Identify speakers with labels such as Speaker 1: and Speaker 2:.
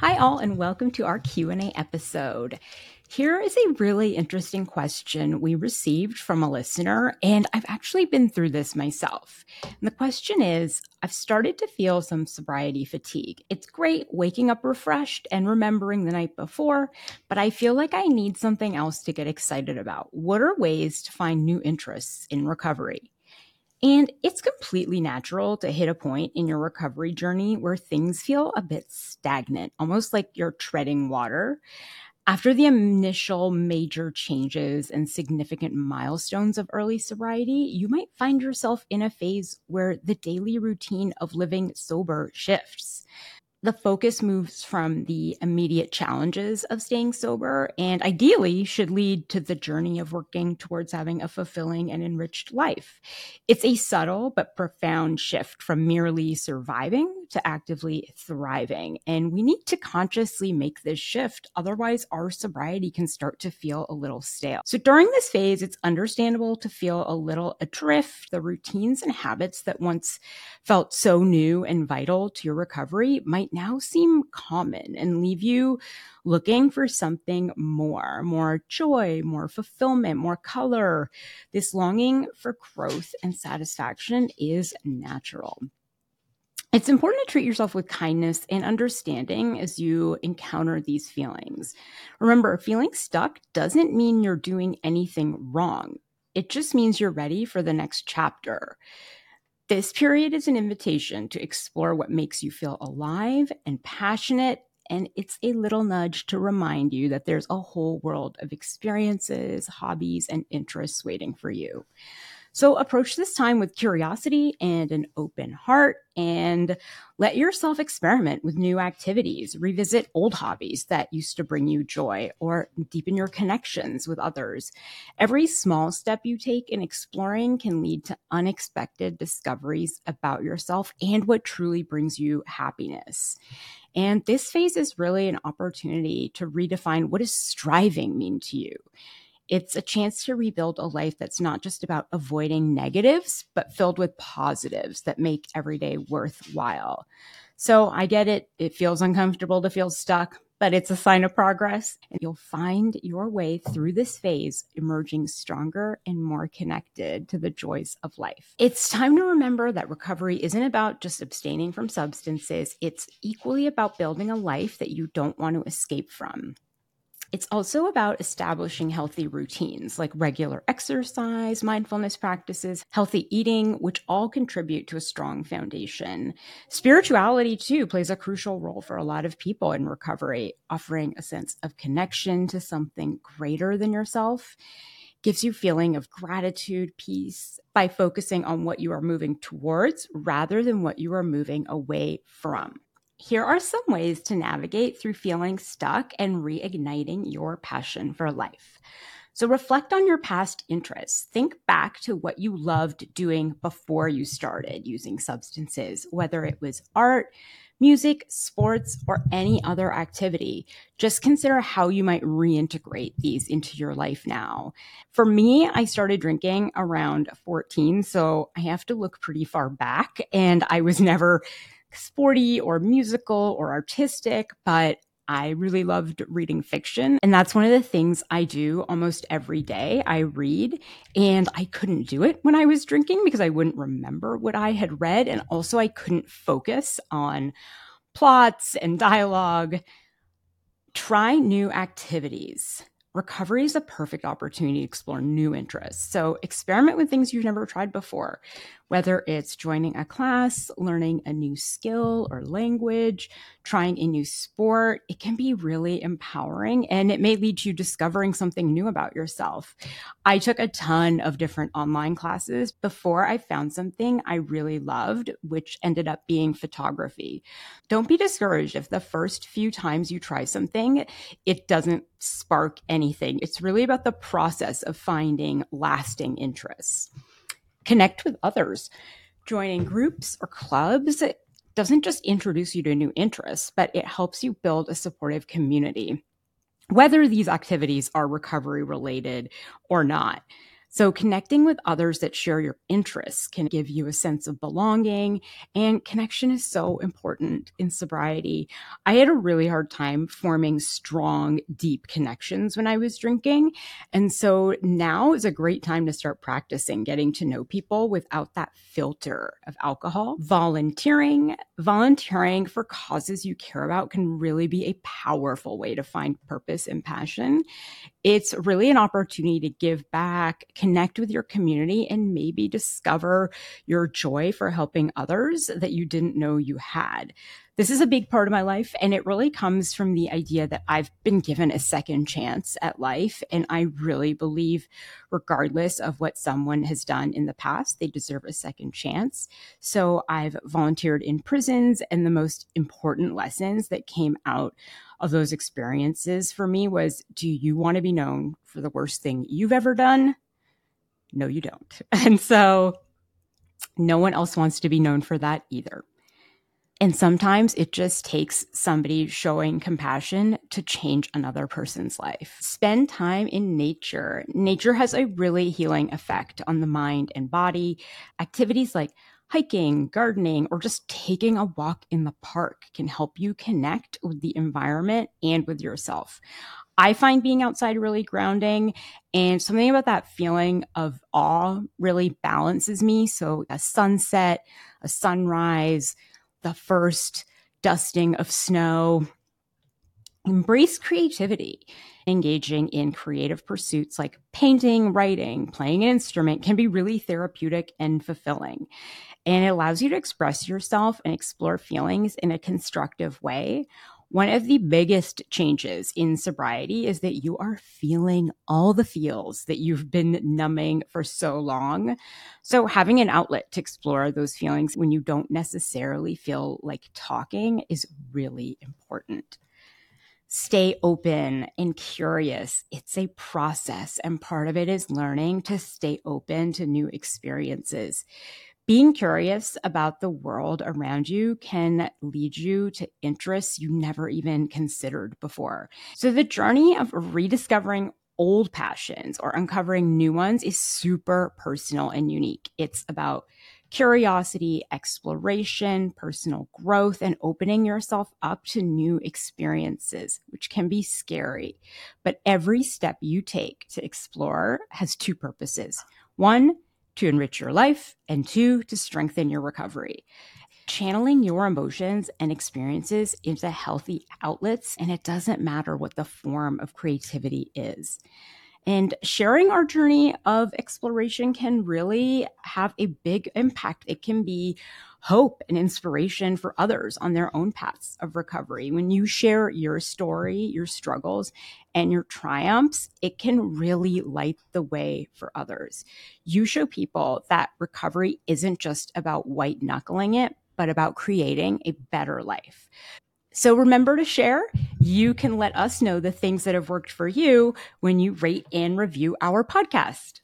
Speaker 1: Hi all and welcome to our Q&A episode. Here is a really interesting question we received from a listener and I've actually been through this myself. And the question is, I've started to feel some sobriety fatigue. It's great waking up refreshed and remembering the night before, but I feel like I need something else to get excited about. What are ways to find new interests in recovery? And it's completely natural to hit a point in your recovery journey where things feel a bit stagnant, almost like you're treading water. After the initial major changes and significant milestones of early sobriety, you might find yourself in a phase where the daily routine of living sober shifts the focus moves from the immediate challenges of staying sober and ideally should lead to the journey of working towards having a fulfilling and enriched life. It's a subtle but profound shift from merely surviving to actively thriving. And we need to consciously make this shift. Otherwise, our sobriety can start to feel a little stale. So during this phase, it's understandable to feel a little adrift. The routines and habits that once felt so new and vital to your recovery might now seem common and leave you looking for something more, more joy, more fulfillment, more color. This longing for growth and satisfaction is natural. It's important to treat yourself with kindness and understanding as you encounter these feelings. Remember, feeling stuck doesn't mean you're doing anything wrong. It just means you're ready for the next chapter. This period is an invitation to explore what makes you feel alive and passionate. And it's a little nudge to remind you that there's a whole world of experiences, hobbies, and interests waiting for you. So approach this time with curiosity and an open heart and let yourself experiment with new activities, revisit old hobbies that used to bring you joy or deepen your connections with others. Every small step you take in exploring can lead to unexpected discoveries about yourself and what truly brings you happiness. And this phase is really an opportunity to redefine what does striving mean to you? It's a chance to rebuild a life that's not just about avoiding negatives, but filled with positives that make every day worthwhile. So I get it. It feels uncomfortable to feel stuck, but it's a sign of progress. And you'll find your way through this phase emerging stronger and more connected to the joys of life. It's time to remember that recovery isn't about just abstaining from substances, it's equally about building a life that you don't want to escape from. It's also about establishing healthy routines like regular exercise, mindfulness practices, healthy eating, which all contribute to a strong foundation. Spirituality, too, plays a crucial role for a lot of people in recovery, offering a sense of connection to something greater than yourself gives you feeling of gratitude, peace by focusing on what you are moving towards rather than what you are moving away from. Here are some ways to navigate through feeling stuck and reigniting your passion for life. So, reflect on your past interests. Think back to what you loved doing before you started using substances, whether it was art, music, sports, or any other activity. Just consider how you might reintegrate these into your life now. For me, I started drinking around 14, so I have to look pretty far back, and I was never sporty or musical or artistic, but I really loved reading fiction. And that's one of the things I do almost every day. I read, and I couldn't do it when I was drinking because I wouldn't remember what I had read. And also, I couldn't focus on plots and dialogue. Try new activities. Recovery is a perfect opportunity to explore new interests. So, experiment with things you've never tried before whether it's joining a class, learning a new skill or language, trying a new sport, it can be really empowering and it may lead to discovering something new about yourself. I took a ton of different online classes before I found something I really loved, which ended up being photography. Don't be discouraged if the first few times you try something, it doesn't spark anything. It's really about the process of finding lasting interests connect with others. Joining groups or clubs doesn't just introduce you to new interests, but it helps you build a supportive community, whether these activities are recovery related or not. So, connecting with others that share your interests can give you a sense of belonging, and connection is so important in sobriety. I had a really hard time forming strong, deep connections when I was drinking. And so now is a great time to start practicing getting to know people without that filter of alcohol. Volunteering, volunteering for causes you care about can really be a powerful way to find purpose and passion. It's really an opportunity to give back, connect with your community, and maybe discover your joy for helping others that you didn't know you had. This is a big part of my life, and it really comes from the idea that I've been given a second chance at life. And I really believe, regardless of what someone has done in the past, they deserve a second chance. So I've volunteered in prisons, and the most important lessons that came out of those experiences for me was do you want to be known for the worst thing you've ever done? No, you don't. And so no one else wants to be known for that either. And sometimes it just takes somebody showing compassion to change another person's life. Spend time in nature. Nature has a really healing effect on the mind and body. Activities like hiking, gardening, or just taking a walk in the park can help you connect with the environment and with yourself. I find being outside really grounding and something about that feeling of awe really balances me. So a sunset, a sunrise, the first dusting of snow. Embrace creativity. Engaging in creative pursuits like painting, writing, playing an instrument can be really therapeutic and fulfilling. And it allows you to express yourself and explore feelings in a constructive way one of the biggest changes in sobriety is that you are feeling all the feels that you've been numbing for so long. So, having an outlet to explore those feelings when you don't necessarily feel like talking is really important. Stay open and curious. It's a process, and part of it is learning to stay open to new experiences being curious about the world around you can lead you to interests you never even considered before. So, the journey of rediscovering old passions or uncovering new ones is super personal and unique. It's about curiosity, exploration, personal growth, and opening yourself up to new experiences, which can be scary. But every step you take to explore has two purposes. One, to enrich your life, and two, to strengthen your recovery. Channeling your emotions and experiences into healthy outlets, and it doesn't matter what the form of creativity is. And sharing our journey of exploration can really have a big impact. It can be hope and inspiration for others on their own paths of recovery. When you share your story, your struggles, and your triumphs, it can really light the way for others. You show people that recovery isn't just about white knuckling it, but about creating a better life. So remember to share. You can let us know the things that have worked for you when you rate and review our podcast.